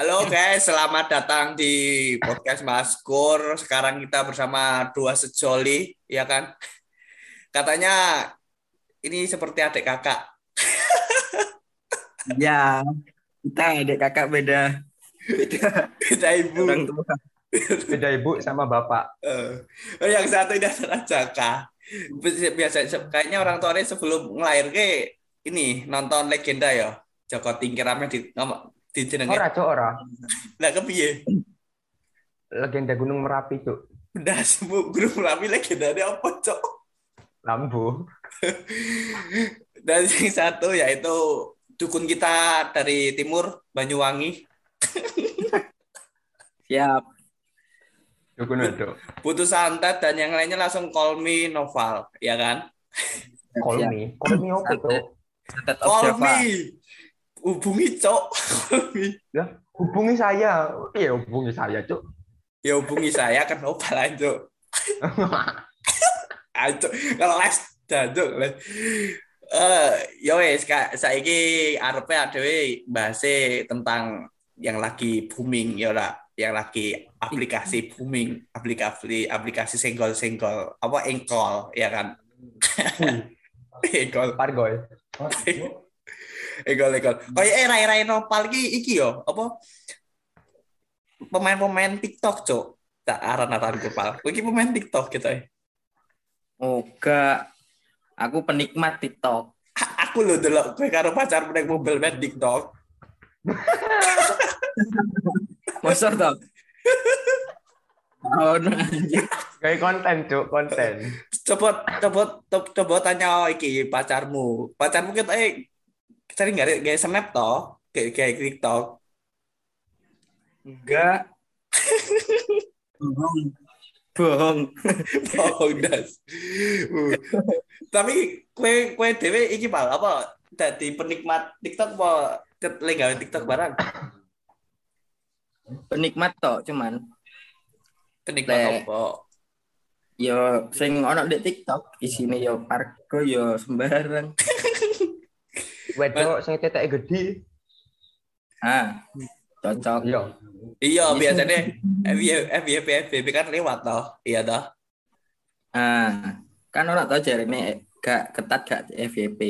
Halo guys, selamat datang di podcast Maskur. Sekarang kita bersama dua sejoli, ya kan? Katanya ini seperti adik kakak. Ya, kita adik kakak beda. Beda, Beda ibu. Beda ibu sama bapak. Eh, oh, yang satu ini adalah Jaka. Biasa kayaknya orang tuanya sebelum ngelahir ini nonton legenda ya. Joko Tingkirame di ngomong di jenenge. Ora, Cuk, ora. Lah kepiye? Legenda Gunung Merapi, Cuk. Udah semua guru merapi legendanya apa, Cok? Lambu. Dan yang satu yaitu dukun kita dari timur Banyuwangi Siap. Dukun itu. butuh santet dan yang lainnya langsung call me Noval ya kan Call me. Call me apa, of call me hubungi cok. Ya, hubungi saya. Iya, hubungi saya, Cuk. ya hubungi saya kan Noval aja aja kalau les jancuk les. Eh yo wes kak. Saiki arepe adewe bahase tentang yang lagi booming ya ora yang lagi aplikasi booming aplikasi aplikasi senggol-senggol. Apa engkol ya kan? Engkol. Pargoy. Egol egol. Kayak eh Rai Rai Nopal iki iki yo apa pemain-pemain TikTok, Cuk. Tak aran-aran kepal. Iki pemain TikTok kita. Oh, gak. Aku penikmat TikTok. Aku lho delok kowe karo pacar naik mobil main TikTok. Masa tau? Oh, nah, anjir. Kayak konten, Cuk, konten. Coba coba coba, coba tanya iki pacarmu. Pacarmu kita eh sering gak gak snap toh? Kayak kayak TikTok. Enggak. Bohong. Bohong. Oh, das. Uh. Tapi kue kue dewe iki pal apa dadi penikmat TikTok apa gawe TikTok barang? Penikmat tok cuman. Penikmat Le. apa? Yo sing ono di TikTok isine yo pargo yo sembarang. Wedok sing tetek gede. Ah, cocok. Iya. Iya biasanya FYP FYP FYP kan lewat toh. Iya toh. Ah, kan ono tau jarene gak ketat gak FYP.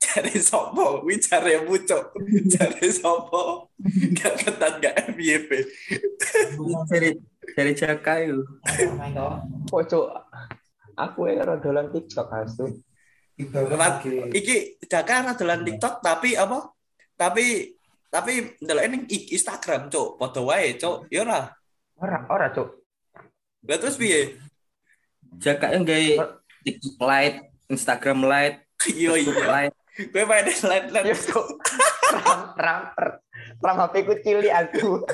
Cari sopo, wicare mucuk. Cari sopo. Gak ketat gak FYP. Dari dari Jaka yo. Kok, Cuk? Aku yang dolan TikTok asu. Iki Jaka ora dolan TikTok tapi apa? Tapi tapi ndelok ning Instagram, Cuk. Padha wae, Cuk. Ya ora. Ora, ora, Cuk. Lah terus piye? Jaka yang gawe TikTok Lite, Instagram Lite, Iya iya. Gue main lihat-lihat Ya, Cuk. Ram, ram, ram HP ku cili aku.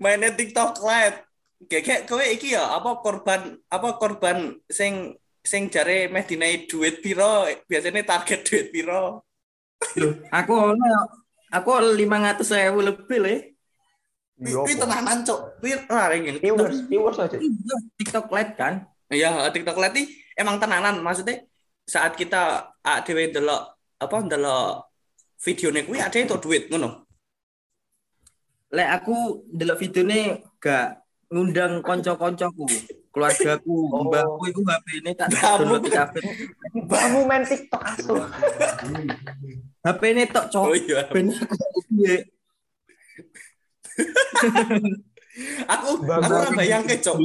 mainnya TikTok live. Kayak kowe iki ya apa korban apa korban sing sing jare meh dinai duit piro biasanya target duit piro Loh, aku ono aku 500.000 lebih le. Iya, apa? tenanan cok kuwi ora ringin Viewers, viewers aja. Iya, TikTok Lite kan. iya TikTok live ini emang tenanan maksudnya saat kita dhewe ndelok apa ndelok videone kuwi ada itu duit ngono Lek aku delok videone gak ngundang konco-koncoku, keluargaku, Oh. mbahku iku HP ini tak Mbahmu. download di kafe. Kamu main TikTok asu. HP ini tok cok. oh iya Ben aku aku ora bayangke cok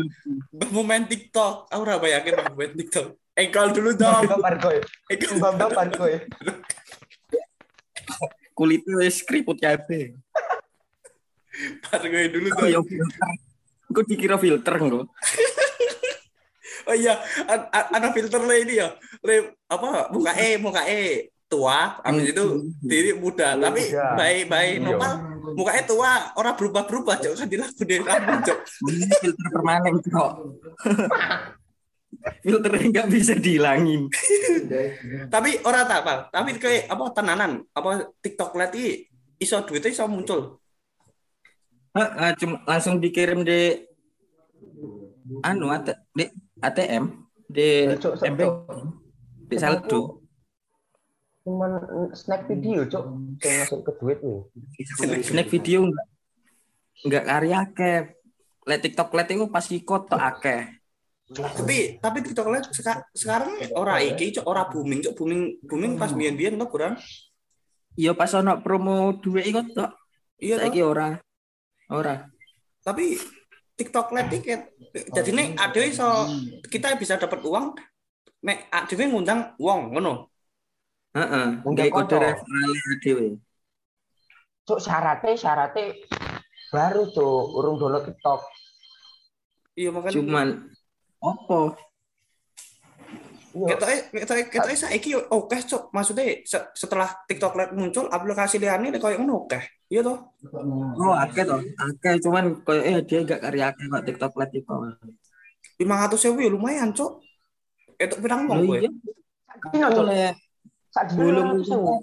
mau main TikTok aku ora bayangke mau main TikTok engkol dulu dong Bambang Pargoy. engkol Bambang Pargoy. Kulitnya wis keriput kabeh. Par gue dulu dong Aku dikira filter lho. Oh iya, ada filter lah ini ya. Le, apa muka e muka e tua, habis itu diri muda, tapi Muda. baik baik Iya. normal. Muka e tua, orang berubah berubah cok kan dilaku deh rambut cok. Ini filter permanen kok. Filternya nggak bisa dihilangin. Tapi orang tak apa, tapi kayak apa tenanan, apa TikTok lihat i iso duitnya iso muncul. Ah, ah, cuma langsung dikirim di anu AT, di ATM di MB di saldo. cuman snack video cok yang masuk ke duit nih. Snack video enggak enggak karya akeh. Lek TikTok let itu pasti tok akeh. Tapi tapi TikTok Lite seka- sekarang ora iki cok ora booming cok booming booming pas biyen-biyen to kurang. Iya pas ono promo duit ikut tok iya saiki ora ora. Tapi TikTok Lite tiket jadi nih ada iso kita bisa dapat uang nek adewe ngundang uang ngono. Heeh. Kode kotor. referral dhewe cok syaratnya syaratnya baru cok urung download TikTok. Iya makanya. Cuman opo Ketoke ketoke saiki oke cok. Maksudnya se- setelah TikTok Lite muncul aplikasi liane koyo ngono oke. Iya toh? Oh akeh toh. Akeh cuman koyo eh dia gak karya akeh kok TikTok let iku 500 ribu ya lumayan cok. Itu pirang wong kowe? iya. Dino cok. Oleh sak dino belum lima ratus sewu.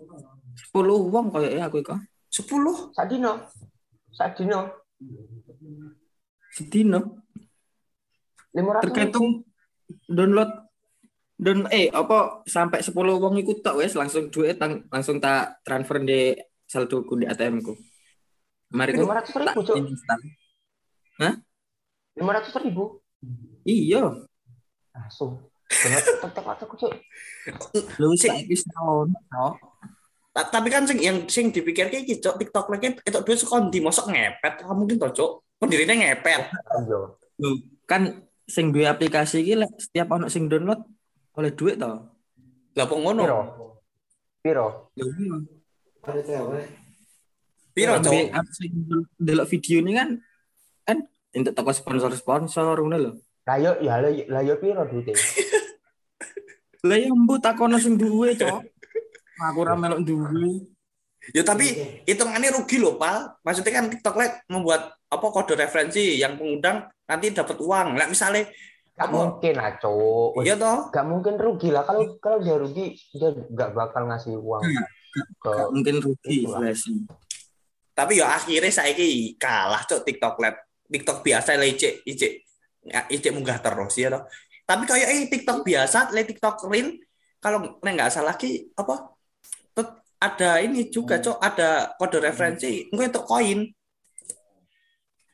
10 wong koyo eh aku iku. 10 sak dino. Sak dino. Sedino. lima ratus. Tergantung download dan eh apa sampai 10 wong iku tok wes langsung duit tang, langsung tak transfer di saldo ku di ATM ku. Mari ku lima ratus ribu tak cok instan. lima ratus ribu Iya, langsung aku lu Sik. saiki setahun. Oh. Ta- tapi kan sing yang sing dipikir kayak gitu TikTok Lite itu duit sekondi mosok ngepet mungkin toh cok pendirine ngepet iya kan sing duwe aplikasi iki lek setiap ono sing download oleh duit to. lah kok ngono piro piro Lho iya. piro cok Ambil- ambil sing delok video ini kan kan untuk toko sponsor-sponsor ngono lho. lah yo ya lah yo- lah yo piro duitnya Lah ya mbu takono sing duwe, Cok. Aku ora melok duwe. Ya tapi hitungannya rugi loh, Pak. Maksudnya kan TikTok Lite membuat apa kode referensi yang pengundang nanti dapat uang. Nah, misalnya Gak mungkin lah cok iya toh. Gak mungkin rugi lah. Kalau kalau dia rugi dia gak bakal ngasih uang ke Gak mungkin rugi sih. Tapi ya akhirnya saya kalah cok TikTok Lite. TikTok biasa lah icek icek icek munggah terus ya toh. Tapi kayak eh TikTok biasa, le TikTok real kalau nggak salah ki apa? Ada ini juga cok ada kode referensi mungkin untuk koin.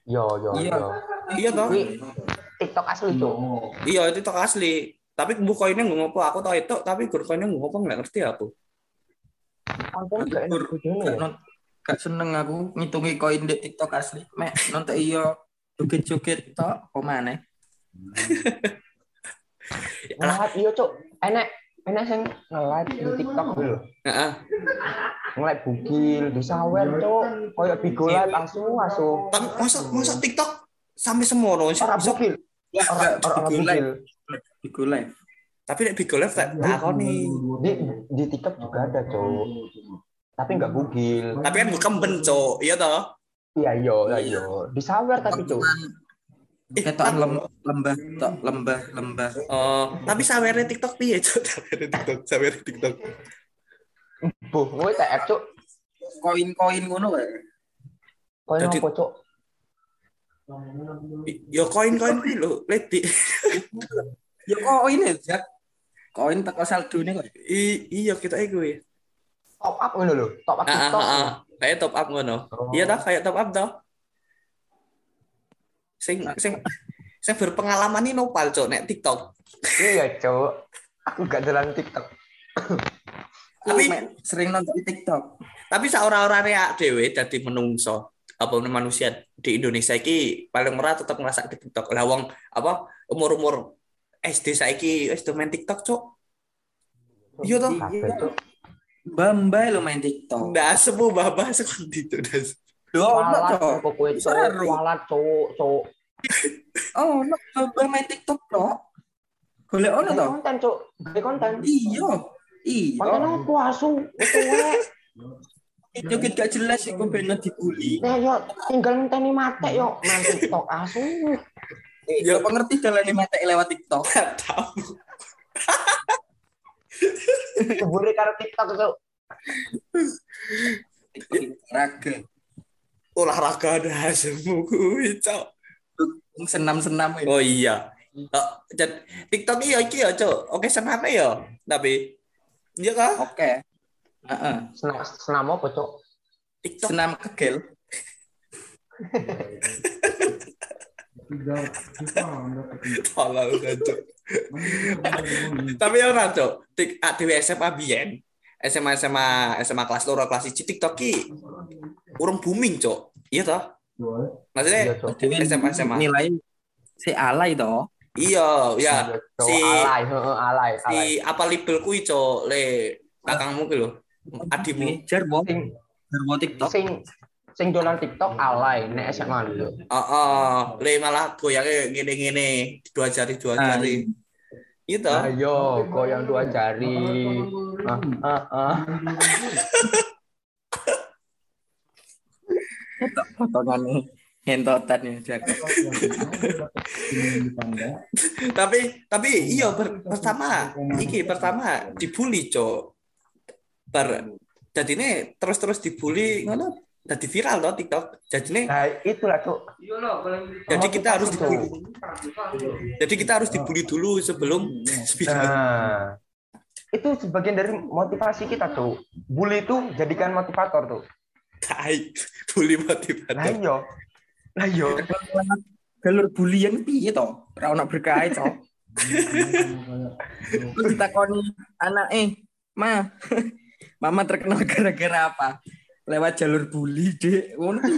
Yo yo Iya. yo. Iya toh TikTok asli cok iya itu TikTok asli. Tapi bu koinnya nggak ngopo aku tahu itu tapi gur koinnya nggak ngopo nggak ngerti aku. Konten gak enak videonya Gak, ya. gak seneng aku ngitungi koin di TikTok asli. Mek nonton iya joget-joget tok apa maneh. ngelat iya cok enak enak sing ngelat di TikTok. Dulu Heeh. ngelat bugil di sawer cok koyo bigo live asu asu masa masa TikTok sampai sih orang Lah, orang gak orang Bigo bugil. Live. Tapi nek Bigo Live tak tak nih di di TikTok juga ada cok. Tapi nggak bugil. Tapi kan gue kemben cok. Iya toh? Iya yo iya yo di sawer tapi cok. Eh, tapi- lem, lembah tok lembah lembah. Oh, tapi sawernya TikTok piye cok? Sawernya TikTok sawernya TikTok. Buh gue TF cok. Koin-koin ngono wae. koyo Jadi- apa cok yo koin koin kuwi lho ledi Ya koin ya, Jak. Koin teko saldo nih kok. I- iya kita iku ya top up ngono lho top up ah ah, TikTok ah, ah. kayak top up ngono Oh. iya toh kayak top up toh sing sing sing berpengalaman ini nopal cok nek TikTok iya cok aku gak jalan TikTok Tapi- Tapi sering nonton TikTok. tapi saora-orane awake dhewe dadi menungso apa manusia di Indonesia iki paling ora tetap ngerasa di TikTok lah wong apa umur-umur SD saiki wis do main TikTok cok Iya toh. Bamba lo main TikTok. ndak sebu babah sekondi cok ndas Yo, ono cok. walat cok cok Oh, ono Bamba main TikTok cok. Golek ono to? konten cok gawe konten Iya. konten Iya. apa asu itu wae Joget gak jelas iku bener dibully. ya yo tinggal ngenteni mate yo main TikTok asu Ya pengerti dalan mate lewat TikTok. tahu jebure karo TikTok cok Raga. olahraga ada semu kuwi cok Senam-senam ya. oh iya oh, TikTok iya iki ya cok oke sename ya tapi iya kah Oke. Heeh. Senam, senam apa, Cok? TikTok Senam kegel. tolol kan Cok. tapi ya ora Cok. Tik ah, dhewe SMA biyen SMA SMA SMA kelas loro kelas 1 TikTok ki urung booming Cok. Iya toh? Maksudnya Iya, SMA SMA. nilai si alay to. Iya, ya. Iya, si- alay, heeh, alay, alay. Si apa label kuwi Cok, le kakangmu ki lho. Adimu. Jarwo. Sing Jarwo TikTok. sing sing dolan TikTok alay nek SMA lho. Heeh, le malah goyange ngene-ngene, dua jari dua Ah, jari. Iya toh? Ayo, goyang dua jari. Ah, ah, ah. Potongan hentotan ya tapi tapi iya pertama iki pertama dibully cok ber jadi ini terus terus dibully ngono jadi viral loh TikTok jadi ini Nah, itulah, Cok. jadi kita harus dibully jadi kita harus dibully dulu sebelum video Nah, itu sebagian dari motivasi kita tuh. Bully itu jadikan motivator tuh. tai bully Lah motivator iya. Lah iya. Galur bulian piye to? Ora ono berkah to. Terus ditakoni anak eh, Ma. Mama terkenal gara-gara apa? Lewat jalur bully, Dek. Ngono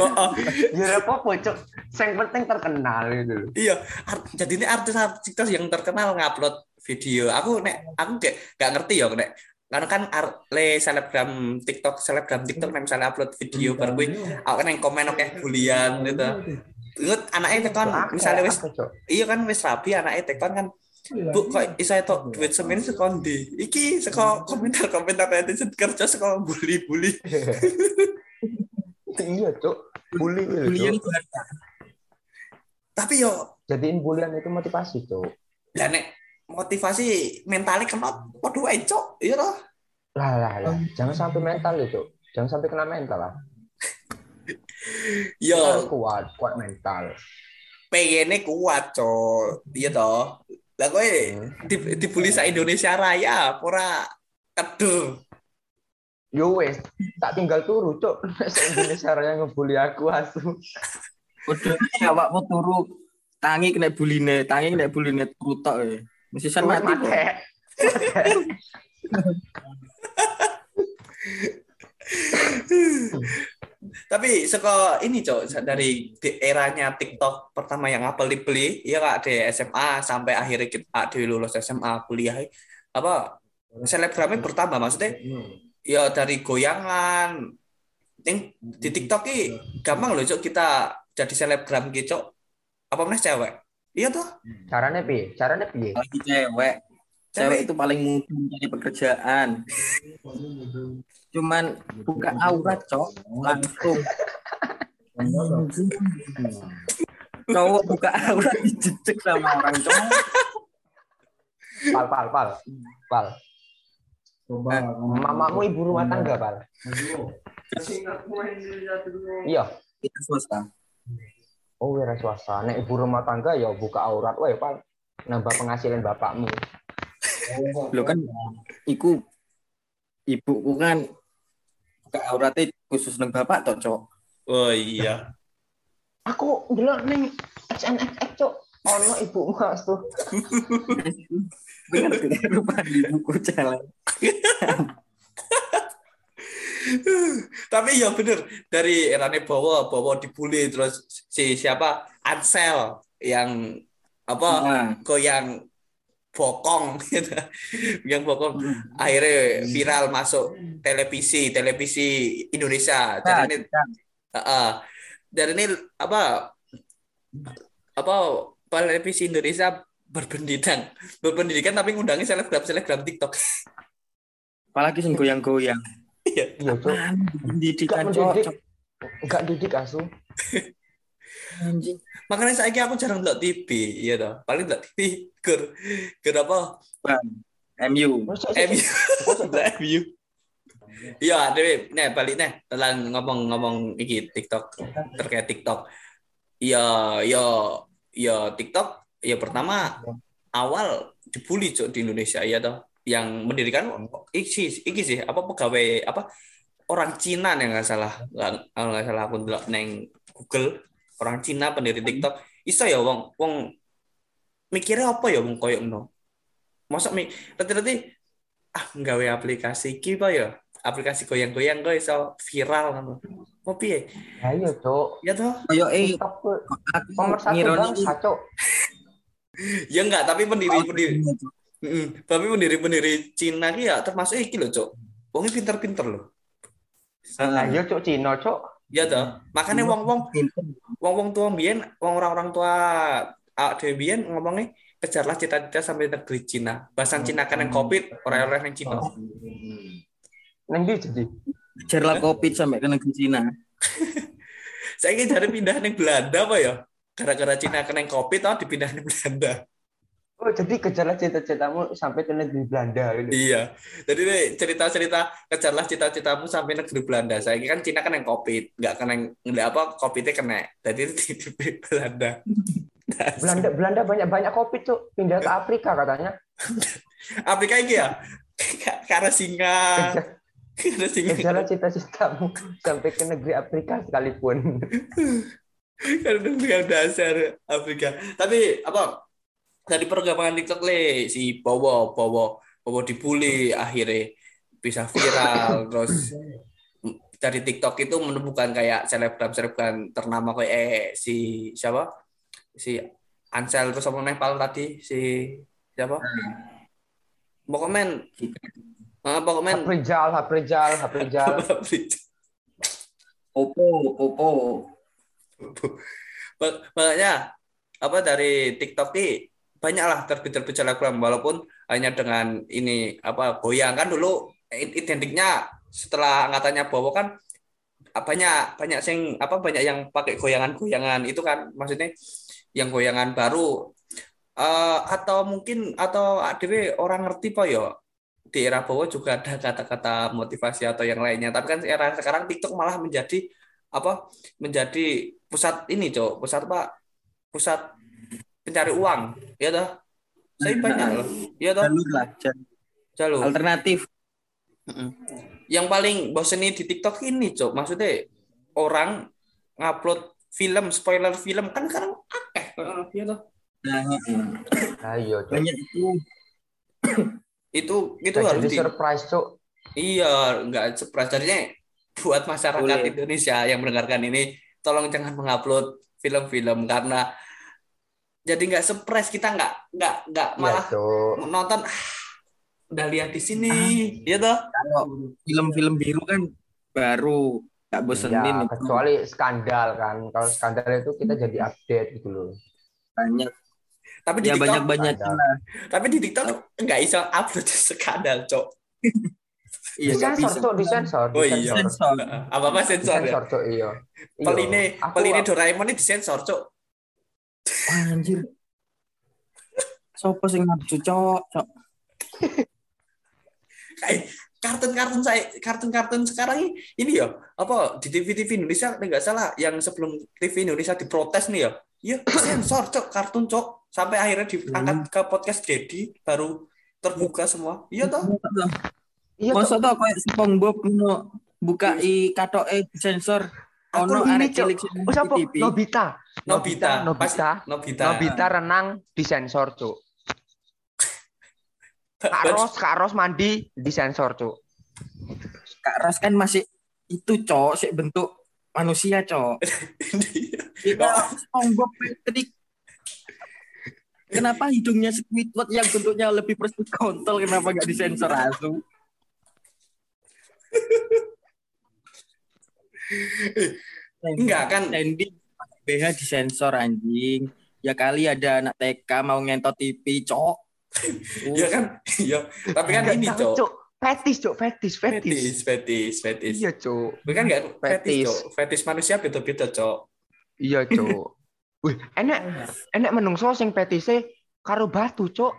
oh, oh, Ya apa Cok. Yang penting terkenal gitu. iya Art- jadi ini artis-artis yang terkenal ngupload video aku nek aku gak gak ngerti ya nek karena kan le selebgram TikTok selebgram TikTok nek misalnya upload video baru gue aku kan yang komen oke bulian gitu Ingat anaknya Akeh, misalnya wis iya kan wis rapi anaknya tekan kan Bu, kok iso itu duit semen sekondi. Iki saka komentar-komentar netizen kerja saka bully-bully. Iya, Cok. Bully Bulian Cok. itu. Tapi yo Jadiin bulian itu motivasi, Cok. ya nek motivasi mentalnya kena podo wae, Cok. Iya toh? Lah, lah, lah. Jangan sampai mental ya, Cok. Jangan sampai kena mental lah. Yo kuat, kuat mental. pengennya kuat, Cok. Iya toh? Lah kowe Hmm. di, dibully sa Indonesia Raya, ora keduh. Yo wes, tak tinggal turu, Cok. Indonesia Raya ngebully aku asu. Udah awakmu turu tangi kena buline, tangi kena buline turu tok e. Mesti san mati. kok. Tapi seko ini cok dari eranya TikTok pertama yang apel dibeli, ya kak di SMA sampai akhirnya kita di lulus SMA kuliah apa selebgramnya bertambah maksudnya ya dari goyangan yang di TikTok ki gampang loh cok kita jadi selebgram gitu cok apa mana cewek iya toh Caranya piye? Caranya? Lagi cewek. Cewek itu paling mudah mencari pekerjaan. Cuman buka aurat, Cok. Langsung. Cowok buka aurat dijejek sama orang, Cok. Pal, pal, pal. Pal. Mamamu ibu rumah tangga, pal. Iya. Itu swasta. Oh, wira swasta. Nek ibu rumah tangga ya buka aurat wae, pal. Nambah penghasilan bapakmu. Lo kan iku ibuku kan buka auratnya khusus nang bapak toh, Cok. oh iya Aku ndelok ning XNXX, Cok. Ono ibu mas tuh. Bener tidak lupa di buku jalan. tapi ya bener dari erane Bowo Bowo dibully terus si siapa Ansel yang apa Nah, goyang bokong gitu. yang bokong akhirnya viral masuk televisi televisi Indonesia jadi ini Heeh. dan ini apa apa televisi Indonesia berpendidikan berpendidikan tapi ngundangin selebgram selebgram TikTok apalagi sing goyang-goyang. Iya. Iya, pendidikan Cok. mendidik. Cok. Enggak didik asu. Anjing. makanya saya aku jarang nonton TV iya toh. Paling nonton TV ker ker apa? MU. MU MU iya dewe nih balik nih telan ngomong-ngomong iki TikTok terkait TikTok. Iya iya iya TikTok ya pertama awal dibully cok di Indonesia iya toh. Yang mendirikan iki iki sih apa pegawai apa orang Cina nih nggak salah. Nggak kalau nggak salah aku neng Google orang Cina pendiri TikTok iso ya wong wong mikirnya apa ya wong koyo ngono masa mi reti-reti ah nggawe aplikasi iki apa ya aplikasi goyang-goyang kok iso viral ngono mau piye Ayo, Cuk. ya toh Ayo eh tuh nomor satu bangsa, Cuk. ya enggak tapi pendiri pendiri Mm, tapi pendiri-pendiri Cina ki ya termasuk iki loh, Cok. Wongnya pinter-pinter loh. Nah, iya, Cuk, Cina, Cuk. Ya toh. Makanya wong-wong wong-wong tua mbiyen, wong orang-orang tua awak dhewe mbiyen ngomongnya kejarlah cita-cita sampai negeri Cina. Bahasan Cina kan yang Covid, orang-orang yang Cina. Neng ndi jadi? Jarlah covid sampai ke negeri Cina. Saya ingin cari pindah ning Belanda apa ya? Gara-gara Cina kena Covid tau dipindah ning Belanda. Oh, jadi kejarlah cita-citamu sampai ke negeri Belanda gitu. Iya. Jadi nih, cerita-cerita kejarlah cita-citamu sampai negeri Belanda. Saya kan Cina kan yang Covid, nggak kena yang nggak apa Covidnya kena. Jadi di, di Belanda. Belanda Belanda banyak-banyak kopi, Cuk. Pindah ke Afrika katanya. Afrika ini ya karena singa karena singa Kejarlah cita-citamu sampai ke negeri Afrika sekalipun. karena dasar Afrika tapi apa dari perkembangan TikTok le si Bowo Bowo Bowo dibully akhirnya bisa viral. Terus dari TikTok itu menemukan kayak selebgram selebgram ternama kayak eh si siapa? Si Ansel terus sama Nepal tadi si siapa? Pokoknya ah pokoknya Haprijal, Haprijal, Haprijal. Opo, Opo. Mak- Makanya apa dari TikTok ini banyaklah terbit-terbit selebgram walaupun hanya dengan ini apa goyang. Kan dulu identiknya setelah angkatannya Bowo kan ah, banyak banyak sing apa banyak yang pakai goyangan-goyangan itu kan maksudnya yang goyangan baru. Eh, atau mungkin atau ADW orang ngerti pak ya di era Bowo juga ada kata-kata motivasi atau yang lainnya. Tapi kan era sekarang TikTok malah menjadi apa menjadi pusat ini cok pusat apa pusat pencari uang ya toh saya banyak loh ya toh Jalur lah, jalur. jalur Alternatif. yang paling bosen di TikTok ini cok maksudnya orang ngupload film spoiler film kan sekarang akeh ya toh Nah, Ayo, Cuk. banyak itu. itu itu Udah harus jadi di surprise, Cuk. Iya, nggak surprise. Jadinya buat masyarakat Boleh. Indonesia yang mendengarkan ini, tolong jangan mengupload film-film karena jadi nggak surprise kita nggak nggak nggak Iya, malah Cuk. nonton ah, udah lihat di sini, ya toh? Kalau film-film biru kan baru nggak bosenin Ya, itu. kecuali skandal kan. Kalau skandal itu kita jadi update gitu loh. banyak. Tapi di Ya TikTok, Skandal. lah. tapi di TikTok nggak bisa upload skandal, cok. Iya, Disensor, disensor. Oh iya. disensor. Sensor. Apa apa sensor ya? Disensor, Cuk, iya. Iya. Peline, Aku- peline Doraemon ini disensor, cok. Anjir. Sopo sing nafsu cok, cok. Kayak kartun-kartun saya kartun-kartun sekarang ini, ini ya apa di TV-TV Indonesia nggak salah yang sebelum TV Indonesia diprotes nih ya. Ya sensor cok kartun cok. Sampai akhirnya diangkat ke podcast Dedi baru terbuka semua. Iya toh? Iya. Masa tau kayak SpongeBob buka i katoke sensor ono ini, arek cilik Oh, siapa? Nobita. Nobita Nobita. Nobita Nobita renang disensor, Cuk. Kak Ros, Kak Ros mandi disensor, Cuk. Kak Ros kan masih itu cok sih bentuk manusia cok. Kita SpongeBob Patrick. Kenapa hidungnya Squidward yang bentuknya lebih persis kontol kenapa nggak disensor langsung? Enggak kan Sandy BH disensor anjing. Ya kali ada anak TK mau ngentot TV cok. ya kan iya tapi kan ini tahu, cok Fetis, Cuk. Fetis, fetis. fetis fetis fetis Iya, Cuk. bukan nggak fetis Fetis. cok fetis manusia beda-beda cok Iya, Cuk. Wih, enak enak menungso sing petise karo batu, Cuk.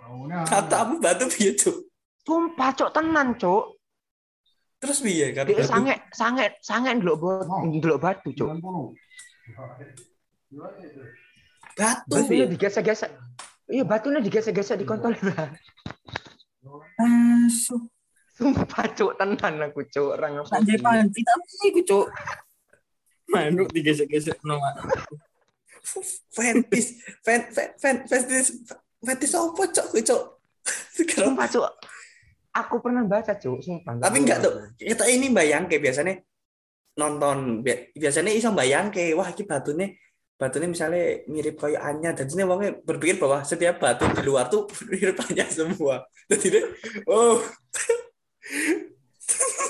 katamu batu piye cok Sumpah, Cuk, tenan, Cuk. Terus piye kan Dia batu sange sange sange ndelok bot, ndelok batu, Cuk. batu Batunya digesek-gesek. Iya, batunya digesek-gesek di kontol lah. Masuk. Sumpah cuk tenan aku cuk orang apa. Sanjay panci tapi iku cuk. Manuk digesek-gesek no. Fentis, fen, fen, fen, fentis, fentis apa cok? Kalau Sumpah cuk. Aku pernah baca cuk, sumpah. tapi enggak tuh, kita ini bayang kayak biasanya nonton bi- biasanya iso bayang kayak wah ini batunya batunya misalnya mirip kayak Anya dan sini wongnya berpikir bahwa setiap batu di luar tuh mirip Anya semua jadi dia oh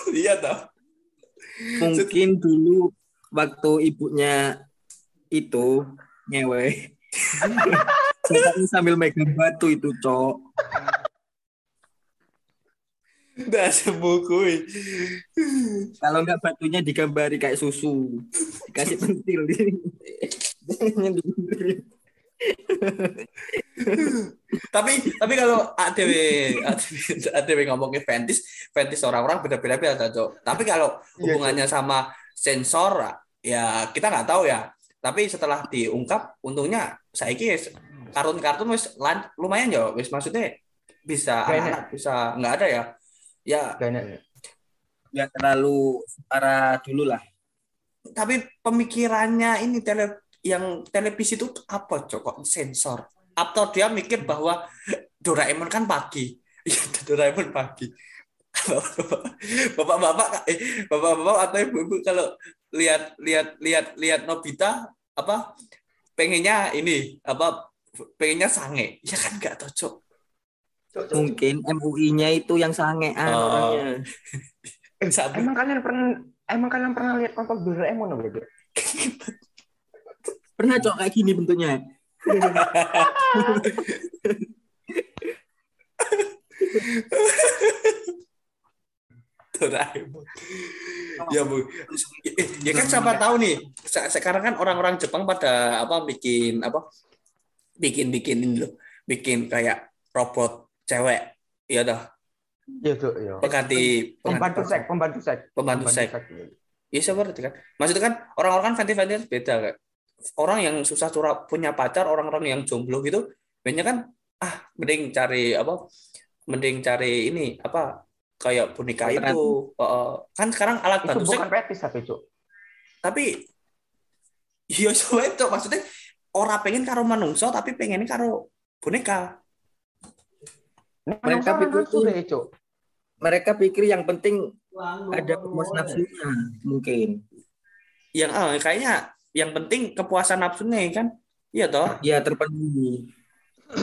iya toh Mungkin dulu waktu ibunya itu ngewe. Sambil megang batu itu, Cok. Udah sembuh kuy Kalau enggak batunya digambari kayak susu. Dikasih pentil. tapi tapi kalau ADW, ADW ngomongin Ventis Ventis orang-orang beda-beda beda tapi kalau Iya, hubungannya sama sensor ya kita nggak tahu ya. Tapi setelah diungkap untungnya saya kartun-kartun wis lumayan ya wis. Maksudnya bisa anak-anak bisa nggak ada ya ya. Kayaknya Enggak terlalu para dulu lah. tapi pemikirannya ini tele yang televisi itu apa cok? Kok sensor? Atau dia mikir bahwa Doraemon kan pagi? Iya, Doraemon pagi. Bapak-bapak eh bapak-bapak atau ibu-ibu kalau lihat lihat lihat lihat Nobita apa pengennya ini apa pengennya sange. Ya kan nggak cocok. Mungkin MUI-nya itu yang sangean Oh. orangnya. Emang kalian pernah emang kalian pernah lihat kontol Doraemon apa gitu? Pernah cok kayak gini bentuknya. Doraemon. Ya bu, ya kan siapa tahu nih. se- Sekarang kan orang-orang Jepang pada apa bikin apa, bikin bikin ini loh, bikin kayak robot cewek, iya dah. Iya cuk, iya. Pengganti Pembantu pengganti sek, pembantu sek. Pembantu sek. Iya seperti kan. Maksudnya kan orang-orang kan fanti-fanti beda kan. Orang yang susah curah punya pacar, orang-orang yang jomblo gitu, banyak kan ah mending cari apa? Mending cari ini apa? Kayak boneka Alternatif. itu. Heeh. kan sekarang alat Itu bantu seks bukan fetis tapi cuk. tapi iya soalnya itu maksudnya orang pengen karo manungso tapi pengennya karo boneka. Nah, Mereka pikir sudah cuk. Mereka pikir yang penting ada kepuasan nafsunya mungkin. Yang eh, kayaknya yang penting kepuasan nafsunya kan. Iya toh? Ya terpenuhi.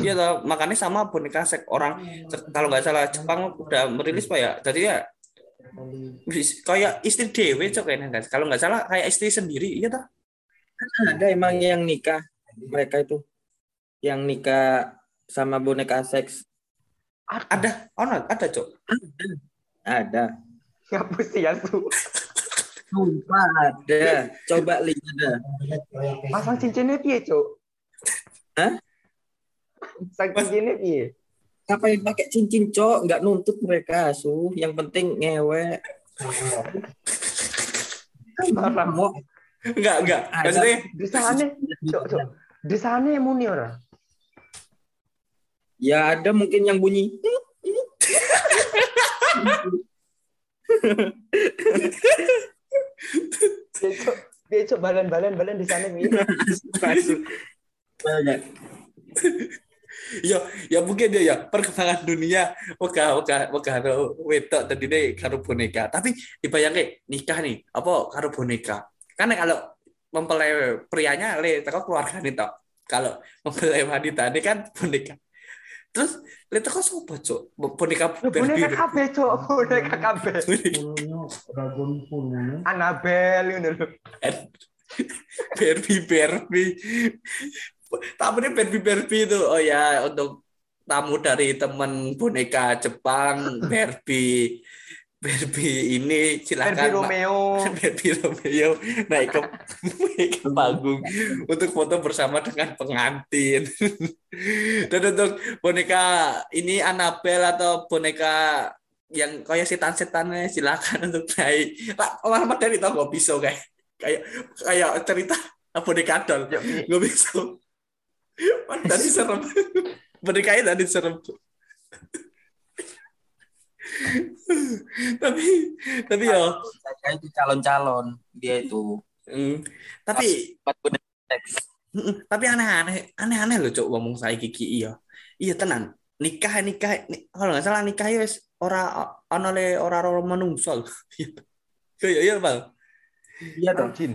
Iya toh, makanya sama boneka sek orang kalau nggak salah Jepang udah merilis pak ya. Jadi ya kayak istri dewe cok kayaknya. Kalau nggak salah kayak istri sendiri, iya toh? Ada emang yang nikah mereka itu yang nikah sama boneka seks Ada, oh no, ada cok. ada. Ngapus sih ya su. Sumpah ada. Coba lihat ada. Pasang cincinnya piye cuk? Hah? Pasang cincinnya piye? Ngapain pakai cincin cok? Nggak nuntut mereka su. Yang penting ngewe. Enggak, enggak. Ada. Maksudnya Desane, cuk, cuk. Desane muni ora? Ya ada mungkin yang bunyi. Piye cuk? Piye cuk balan-balan balan desane piye? Masuk. Banyak. ya ya mungkin dia ya perkembangan dunia oka oka oka karo wedok tadi deh karo boneka tapi dibayangke nikah nih apa karo boneka karena kalau mempelai prianya le teko keluarga nih toh kalau mempelai wanita ini kan boneka terus le teko sopo cuk? Boneka Boneka Barbie kabeh cuk, boneka kabeh. Anabel ngono. Lho. Barbie Barbie. Tamunya Barbie Barbie itu oh ya untuk tamu dari teman boneka Jepang Barbie Barbie ini silakan Barbie Pak. Romeo. Barbie Romeo naik ke, naik ke panggung untuk foto bersama dengan pengantin. Dan untuk boneka ini Annabelle atau boneka yang kayak setan-setannya silakan untuk naik. Pak Omar dari tau nggak bisa kayak kayak kayak cerita boneka doll. Nggak bisa. Tadi serem. Bonekanya tadi serem tapi tapi yo Saya itu calon-calon dia itu. mm, tapi tapi aneh-aneh aneh-aneh loh cok ngomong saya kiki iya. Iya tenan. Nikah nikah ni- kalau nggak salah nikah ya wis ora ana le ora ora menungso iya iya bang. Iya dong. Rojin.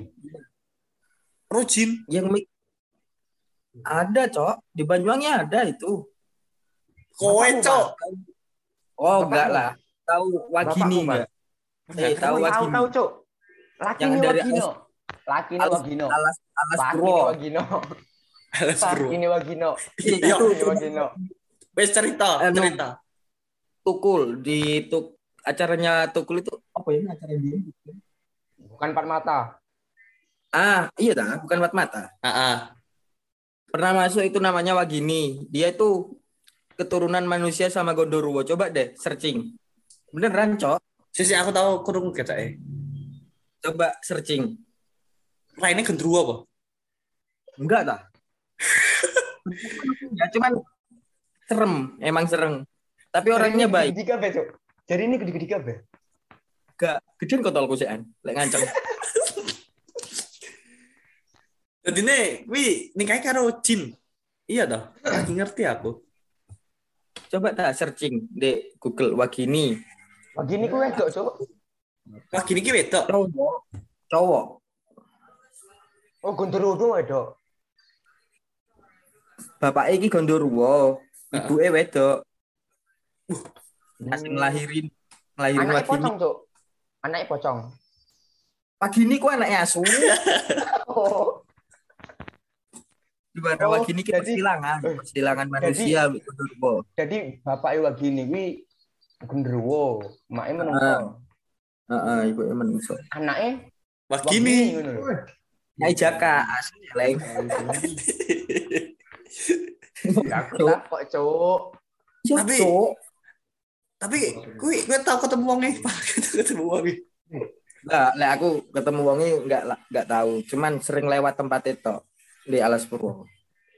rojin Yang ada cok. Di Banyuwangi ada itu. kowe cok Oh Bapakmu. enggak lah. Tahu Wagini enggak? Eh tahu Wagini. tahu, Cuk. Laki Yang ini dari Wagino. Laki ini Alas- Wagino. Alas alas ini Wagino. Alas bro Laki ini Wagino. iya Itu Wagino. wes cerita cerita Tukul di tuk acaranya Tukul itu apa ya acara dia? Bukan empat mata. Ah, iya dah, bukan Wat Mata. ah ah. Pernah masuk itu namanya Wagini. Dia itu keturunan manusia sama Gondoruo. Coba deh searching. Beneran, Cok. sisi aku tahu kurung kata eh Coba searching. lainnya gendruwo apa Enggak dah. ya cuman serem, emang serem. Tapi orangnya baik. Gede kabeh, Cuk. Jadi ini gede-gede kabeh. Gak gedean kotol kusean. Lek nganceng. jadi nih wi nikah karo jin iya dah ngerti aku Coba tak searching di Google Wagini. Wagini ku wedok, Cuk. wah gini ki wedok Cowok. Cowok. Oh, Gondoruo wedok. Bapak iki Gondoruo. Ibu e wedok. Nasi Hmm. ngelahirin ngelahirin Anaknya Wagini. pocong, Cuk. Anaknya pocong. Wagini ku anaknya asu. Oh. Di mana Oh, Wagini ki jadi- persilangan, eh, persilangan manusia. Jadi bapaknya Wagini kuwi Gondoruo, maknya menungso. Heeh, ibu e menungso. Anaknya wah gini. Nyai Jaka asli leng. Ya, Aku takut, Cuk. Tapi- tapi kui gue tau ketemu wongnya pak ketemu wongnya Enggak, lek aku ketemu wongi enggak lah- enggak tahu. Cuman sering lewat tempat itu di Alas Purwo.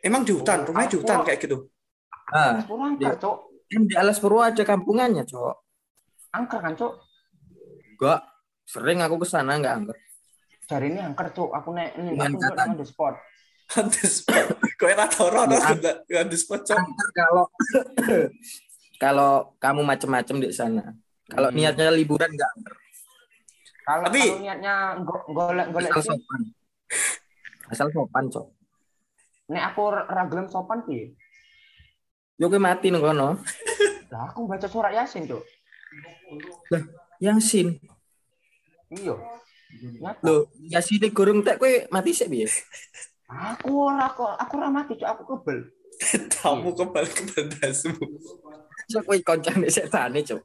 emang di hutan rumahnya di hutan kayak gitu Ah, angker, kan di Alas Purwo ada kampungannya, Cok. Angker kan, Cuk. Enggak. Sering aku ke sana enggak angker. Cari ini angker, Cuk. Aku nek ini aku the spot. on the spot kau yang tahu rono Ya. on the spot cok Angker kalau kalau kamu macem-macem di sana. Kalau Hmm. niatnya liburan enggak angker. Kalau Tapi- kalau niatnya go- golek-golek Asal sih, sopan. Asal sopan, Cok. Nek aku ra gelem sopan piye? Yo kowe mati nang kono. Lah aku baca surat Yasin, Cuk. Yasin. Iya. Nyata. Loh, Yasin gorong tak kowe mati sik piye? Aku ora kok, aku ora mati, Cuk. Aku kebel. kamu kembali ke bandasmu Cok kowe koncane setane, Cok.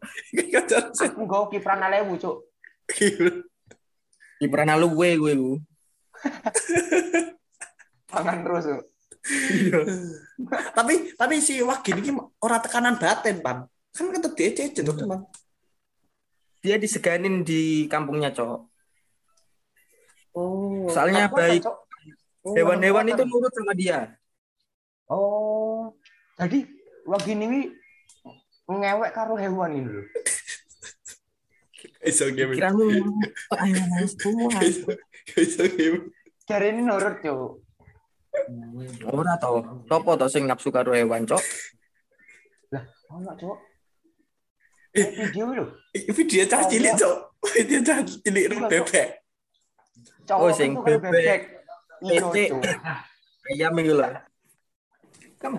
Aku nggawa kipran alewu, Cuk. Di pernah luwe kowe ku. Pangan terus, Cuk. tapi tapi si Wagin ini orang tekanan batin pan kan kata dia cece tuh teman Dia diseganin di kampungnya, Cok. oh Soalnya Apa, baik? Oh, hewan-hewan apa, itu nurut sama dia. Oh. Jadi wagini wi ngewek karo hewan ini lho. iso game Kiramu ayo nangis semua. iso game Jari ini nurut, Cuk. Ora to. Sopo to sing nafsu karo hewan, Cok? Ono, Cuk. Eh, video lho. video cah cilik cok video cah cilik bebek Oh, sing bebek. Iya. Cuk. Ayam iku lho. Kamu.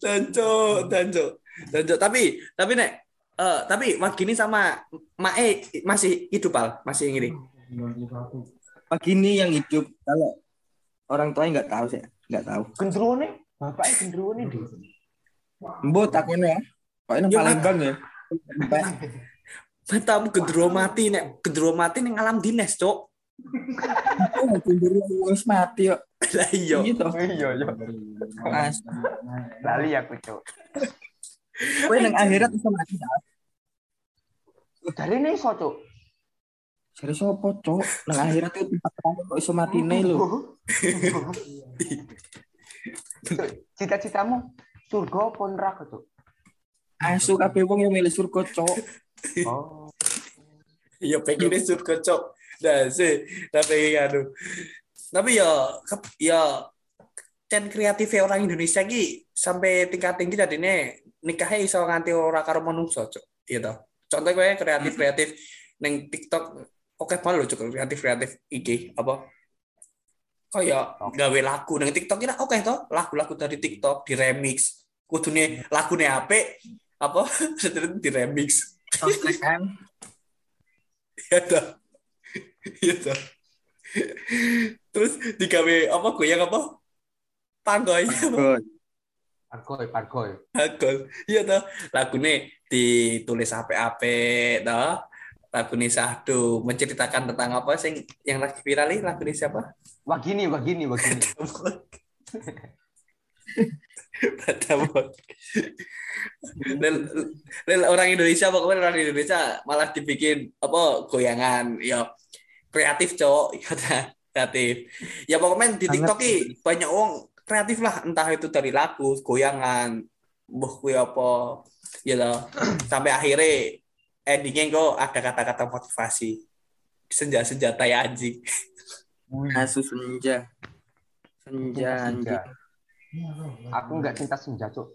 danco danco danco tapi tapi nek eh tapi Wagini sama Mae masih hidup al masih yang ini Pagi ini yang hidup kalau orang tuanya nggak tahu sih, nggak tahu. Gendruwo nih, bapaknya gendruwo nih, Di. Mbok takone ya. Pokoknya Ya, Palembang ya. Matamu gendro mati nek gendro mati ning alam dinas cok oh, gendero wis mati kok. lah iya Gitu. Iya, iya. Mas, Lali aku, Cuk. kowe nang akhirat iso mati ta? Dari ini iso, Cuk. Serius apa, Cok? Nang akhirat itu tempat terakhir kok iso matine lho. Cita-citamu surga apa neraka, Cuk? asu kabeh wong yang milih surga, cok. Oh. Ya pengen surga cok. Nah, sih, tapi aduh. Tapi ya ya dan kreatif orang Indonesia ki sampai tingkat tinggi tadi nih nikahnya iso nganti ora karo manungsa cok. Iya toh. Contoh gue kreatif kreatif neng TikTok oke banget loh cok kreatif kreatif iki apa kayak gawe lagu neng TikTok kira oke toh lagu-lagu dari TikTok di remix kudune lagune apik apa di remix kan. Iya toh. Iya toh. Terus digawe apa goyang apa? Panggoy. Good. Pargoy, pargoy. Agol. Iya toh. Lagune ditulis apik-apik toh. Lagune Sahdu menceritakan tentang apa sing yang lagi viral ini lagune siapa? Wah gini, wah gini, wah gini. Batamot. Dan orang Indonesia pokoknya orang Indonesia malah dibikin apa goyangan ya kreatif cowok ya kreatif ya pokoknya di. TikTok ki banyak orang kreatif lah entah itu dari lagu goyangan buh kuwi apa ya sampai akhirnya endingnya kok ada kata-kata motivasi senja senjata ya anjing Asu senja. Senja anjing. Aku nggak cinta senja, Cuk.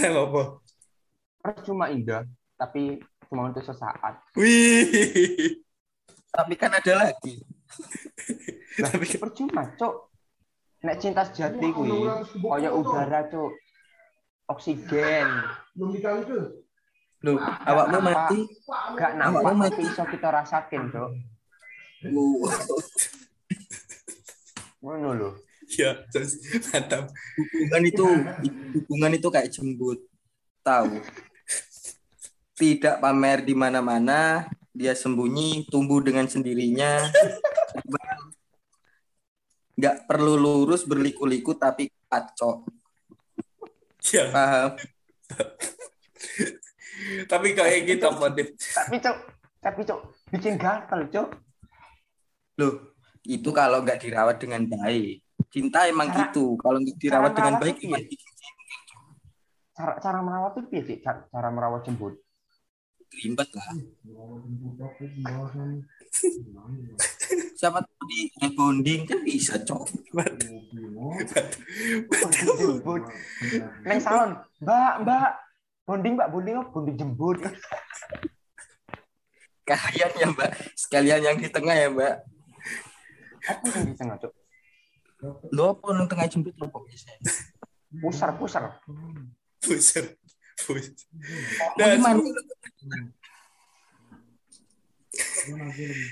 apa Percuma indah, tapi cuma untuk sesaat. wih Tapi kan ada lagi. Lah, percuma, Cuk. Nek cinta sejati kuwi kaya udara, Cuk. Oksigen. Loh, awakmu mati. Gak nampak Awakmu mati. iso kita rasakin. Wow. Ngono lho. ya terus mantap hubungan itu hubungan itu kayak jembut tahu tidak pamer di mana-mana dia sembunyi tumbuh dengan sendirinya nggak perlu lurus berliku-liku tapi kacok ya paham tapi kayak gitu motif Tapi, Cuk, tapi, Cuk, bikin gatel, Cuk. loh itu kalau nggak dirawat dengan baik cinta emang Cara- gitu kalau nggak dirawat dengan baik piye? Cara cara merawat itu piye sih? Cara, cara merawat jembut. ribet lah siapa tahu di rebonding kan bisa cok. Neng salon, Mbak, Mbak. Bonding, Mbak, bonding apa? Bonding jembut. kalian ya mbak sekalian yang di tengah ya mbak Apa yang di tengah, Cuk? lo apa yang tengah jemput lo apa biasanya Pusar, pusar. Buser. Mau Dan- gimana?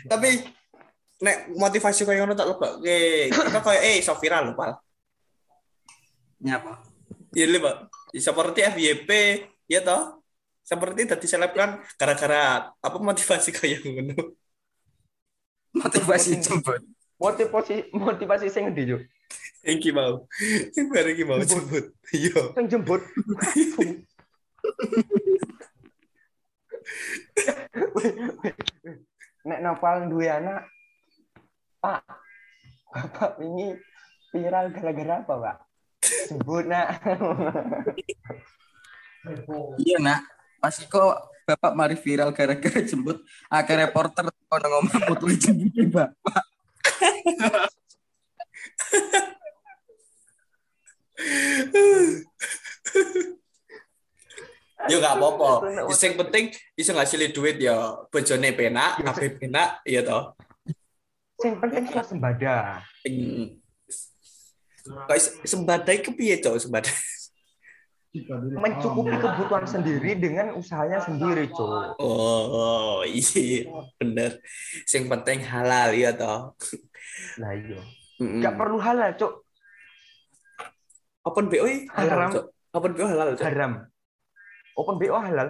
Tapi nek motivasi kayak ngono tak lupa. Oke, kita kayak eh lho, Pal. Nyapa? Iya lho, Pak. Seperti FYP, ya toh? Seperti tadi selebgram gara-gara apa motivasi kayak ngono. Motivasi jemput. Motivasi motivasi sing ngendi, Cuk? Iki mau. Sing bareng iki mau jemput. Iya. Sing jembut. Nek nopal duwe anak, Pak. Bapak ini viral gara-gara apa, Pak? Jembut, nak. Iya nak. Pas kok bapak mari viral gara-gara jemput. Akhir reporter kono ngomong mutu jemput bapak. Yo gak apa-apa. Yang penting iso ngasilin duit ya bojone penak, kabeh penak, ya toh. Sing penting swasembada. Sing- Kayak sembadai kepiye, Cok, sembadai? Mencukupi kebutuhan sendiri dengan usahanya sendiri, Cuk. Oh, iya, bener. Yang penting halal ya toh. Lah iya. Mm-mm. Gak perlu halal, Cuk. Open BO halal, Haram. Cok. Open BO halal, Cok. Haram. Open BO halal.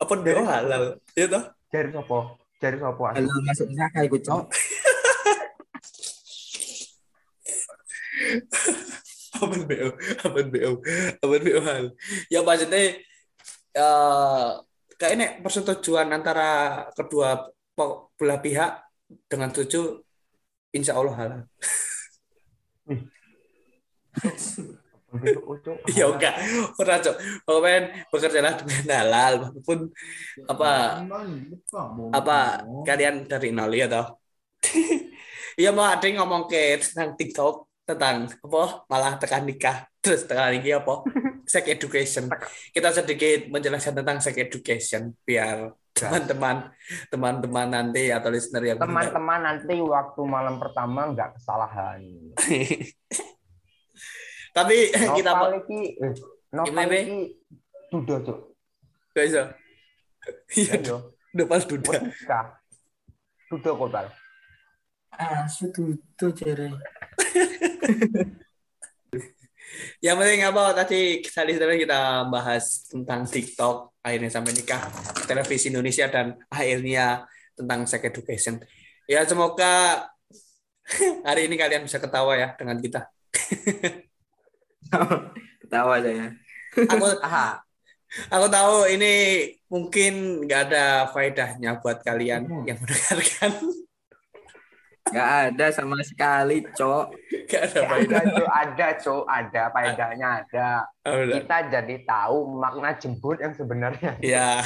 Open BO halal, ya toh. Jari sopo? Jari sopo? Halo masuk neraka iku cok. Open BO, open BO, open BO halal. Ya maksudnya eh kayaknya persetujuan antara kedua belah pihak dengan setuju insya Allah halal. Ucuk. Ya enggak, ora cok. Pokoknya bekerjalah dengan halal walaupun apa apa kalian dari nol ya toh. Iya mau ada yang ngomong ke tentang TikTok tentang apa malah tekan nikah terus tekan ini apa sex education kita sedikit menjelaskan tentang sex education biar teman-teman teman-teman nanti atau listener yang Teman-teman nanti waktu malam pertama nggak kesalahan. tapi kita eh, nopal Gimana, Be? iki duda, Cuk. gak bisa iya udah pas duda. Duda kok, Bal. Ah, setuju jere. Yang penting apa tadi tadi sebenarnya kita bahas tentang TikTok akhirnya sampai nikah televisi Indonesia dan akhirnya tentang sex education. Ya semoga hari ini kalian bisa ketawa ya dengan kita. Ketawa saya. Aku Aha. aku tahu ini mungkin nggak ada faedahnya buat kalian yang mendengarkan. Gak ada sama sekali, Cok. Nggak ada Ada, faedah. Cuk. Ada, Cuk. Ada. Faedahnya ada. Oh. Kita jadi tahu makna jemput yang sebenarnya. Ya.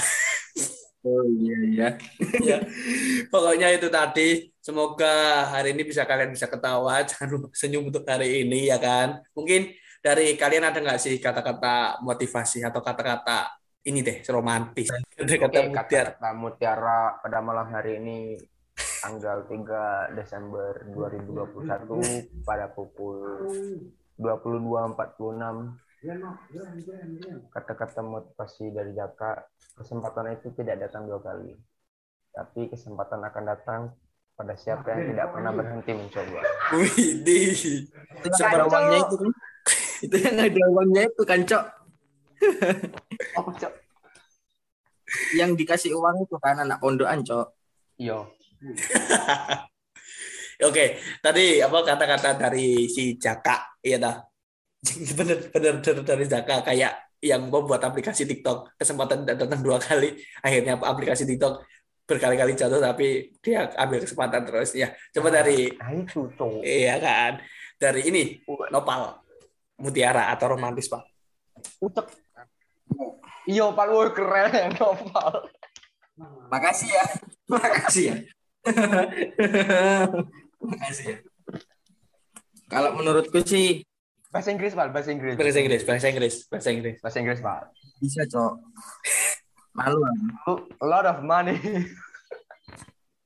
Oh iya iya. ya pokoknya itu tadi semoga hari ini bisa kalian bisa ketawa jangan lupa senyum untuk hari ini ya kan mungkin dari kalian ada nggak sih kata-kata motivasi atau kata-kata ini deh romantis kata-kata mutiara kata-kata mutiara pada malam hari ini tanggal 3 Desember 2021 pada pukul 22.46 kata-kata motivasi dari Jaka kesempatan itu tidak datang dua kali tapi kesempatan akan datang pada siapa yang tidak pernah berhenti mencoba Widih Itu yang ada Cok. uangnya itu kan. Itu yang ada uangnya itu kan, Cok. oh cok Yang dikasih uang itu kan anak pondokan, Cok. iya Oke, tadi apa kata-kata dari si Jaka, iya dah. Bener, bener, bener dari Jaka kayak yang membuat aplikasi TikTok kesempatan datang dua kali, akhirnya aplikasi TikTok berkali-kali jatuh tapi dia ambil kesempatan terus ya. Coba dari nah itu cok iya kan, dari ini Nopal Mutiara atau romantis pak. ucek iya pak woi keren novel Makasih ya. Makasih ya. Makasih ya. Kalau menurutku sih bahasa Inggris pak bahasa Inggris Bahasa Inggris, bahasa Inggris, bahasa Inggris. bahasa Inggris pak bisa, Cok. Malu. aku. a lot of money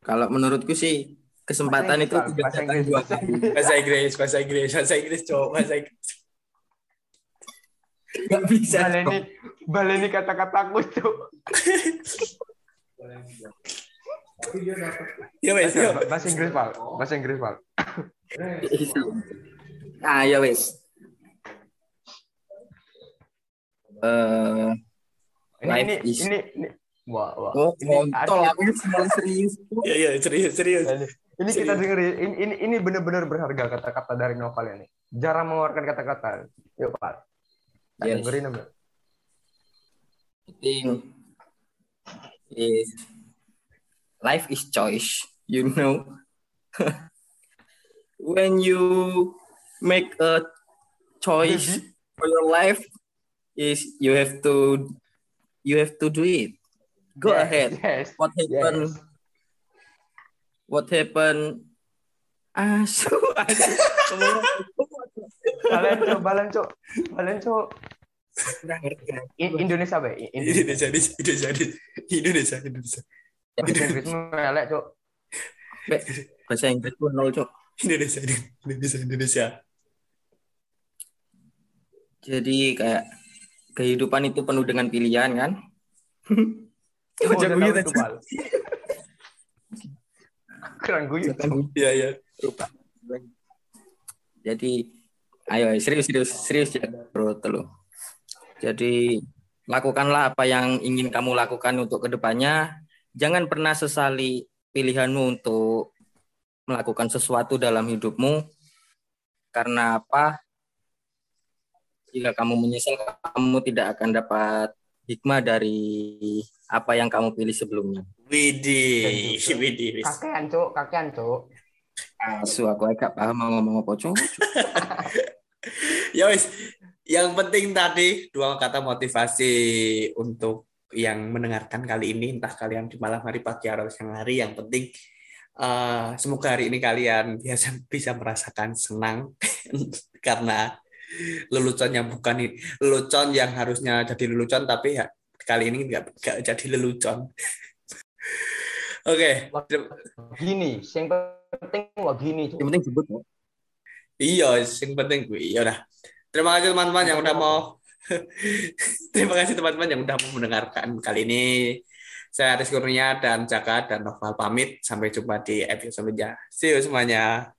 Kalau menurutku sih kesempatan itu Bahasa tidak Inggris, datang Bahasa dua kali. Bahasa Inggris, bahasa Inggris, bahasa Inggris, cowok, bahasa Inggris. Gak bisa. Cok. baleni baleni kata-kataku cok Ya wes, bahasa Inggris pak. Bahasa Inggris pak. Ah, ya wes. Eh, ini ini, is- ini ini. Wah wah. Oh, ini kontol ada- aku semua serius. Ya, ya, serius, serius. ini kita dengerin. Ini ini, ini benar-benar berharga kata-kata dari novel ini. Jarang mengeluarkan kata-kata. Yuk pak. Kita Yes. dengerin thing is life is choice you know. When you make a choice for your life is you have to you have to do it. Go Yes, ahead. yes what happened? yes. What happened? Asu asu balen cok balen cok. Cok. Indonesia be Indonesia Indonesia, Indonesia, Indonesia, Indonesia, bahasa Inggris melek cok bahasa Inggris pun nol cok Indonesia, Indonesia, Indonesia. Jadi kayak kehidupan itu penuh dengan pilihan kan? Oh, Baca udah gue tahu tadi. itu, Bal. keren gue Iya, iya. Jadi ayo serius serius serius ya bro telu. Jadi lakukanlah apa yang ingin kamu lakukan untuk ke depannya. Jangan pernah sesali pilihanmu untuk melakukan sesuatu dalam hidupmu. Karena apa? Jika kamu menyesal, kamu tidak akan dapat hikmah dari apa yang kamu pilih sebelumnya. Widih, widih. kakean cok kakean cok Asu aku agak paham mau ngomong apa cowok. Ya wis, yang penting tadi dua kata motivasi untuk yang mendengarkan kali ini entah kalian di malam hari pagi atau siang hari yang penting uh, semoga hari ini kalian biasa bisa merasakan senang karena lelucon yang bukan ini lelucon yang harusnya jadi lelucon tapi ya kali ini nggak nggak jadi lelucon. Oke. Gini yang penting wah gini yang penting sebut ya. iya yang penting gue iya udah. Terima kasih teman-teman yang udah mau terima kasih teman-teman yang udah mau mendengarkan kali ini. Saya Aris Kurnia dan Jaka dan Noval pamit. Sampai jumpa di episode selanjutnya. See you semuanya